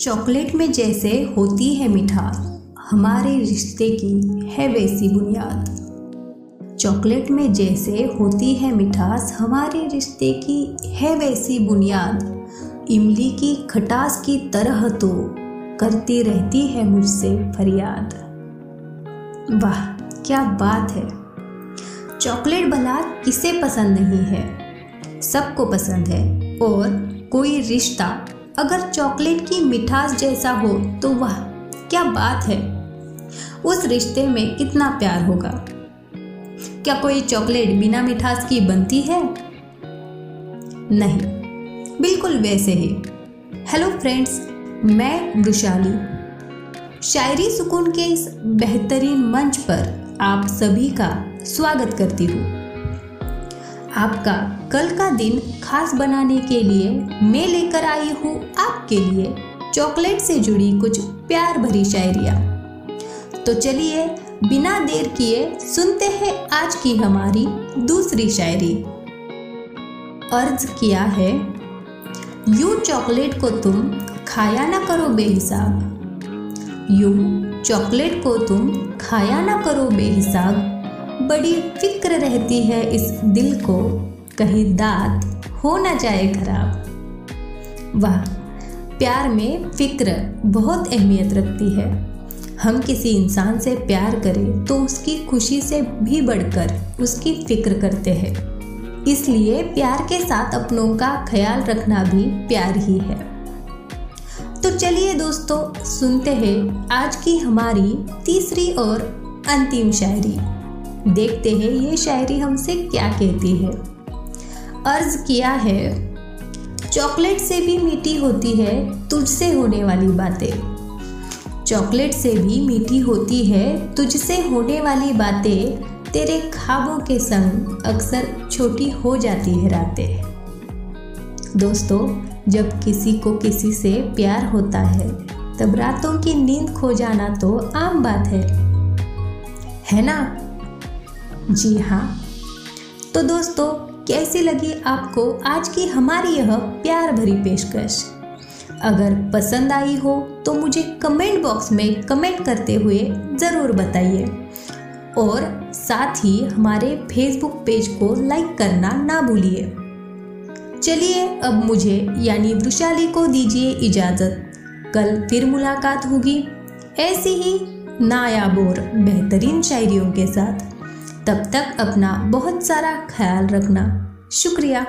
Chocolate में जैसे होती है मिठास, हमारे रिश्ते की है वैसी बुनियाद। चॉकलेट में जैसे होती है मिठास, हमारे रिश्ते की है वैसी बुनियाद। इमली की खटास की तरह तो करती रहती है मुझसे फरियाद। वाह, क्या बात है। चॉकलेट भला किसे पसंद नहीं है? सबको पसंद है और कोई रिश्ता अगर चॉकलेट की मिठास जैसा हो तो वह, क्या बात है। उस रिश्ते में कितना प्यार होगा। क्या कोई चॉकलेट बिना मिठास की बनती है? नहीं, बिल्कुल वैसे ही। हेलो फ्रेंड्स, मैं वृशाली शायरी सुकून के इस बेहतरीन मंच पर आप सभी का स्वागत करती हूँ। आपका कल का दिन खास बनाने के लिए मैं लेकर आई हूँ आपके लिए चॉकलेट से जुड़ी कुछ प्यार भरी शायरिया। तो चलिए, बिना देर किए सुनते हैं आज की हमारी दूसरी शायरी। अर्ज़ किया है, यू चॉकलेट को तुम खाया ना करो बेहिसाब। यू चॉकलेट को तुम खाया ना करो बेहिसाब। बड़ी फ़िक्र रहती है इस दिल को, कहीं दांत हो ना जाए खराब। वाह, प्यार में फ़िक्र बहुत अहमियत रखती है। हम किसी इंसान से प्यार करें तो उसकी खुशी से भी बढ़कर उसकी फ़िक्र करते हैं। इसलिए प्यार के साथ अपनों का ख्याल रखना भी प्यार ही है। तो चलिए दोस्तों, सुनते हैं आज की हमारी तीसरी और अंतिम शायरी। देखते हैं ये शायरी हमसे क्या कहती है। अर्ज़ किया है, चॉकलेट से भी मीठी होती है तुझसे होने वाली बातें। चॉकलेट से भी मीठी होती है तुझसे होने वाली बातें, तेरे ख्वाबों के संग अक्सर छोटी हो जाती है रातें। दोस्तों, जब किसी को किसी से प्यार होता है, तब रातों की नींद खो जाना तो आम बात है। है ना? जी हाँ। तो दोस्तों, कैसी लगी आपको आज की हमारी यह प्यार भरी पेशकश? अगर पसंद आई हो तो मुझे कमेंट बॉक्स में कमेंट करते हुए ज़रूर बताइए। और साथ ही हमारे फेसबुक पेज को लाइक करना ना भूलिए। चलिए, अब मुझे यानी वृशाली को दीजिए इजाज़त। कल फिर मुलाकात होगी। ऐसी ही नायाब और बेहतरीन शायरियों के साथ। तब तक अपना बहुत सारा ख्याल रखना। शुक्रिया।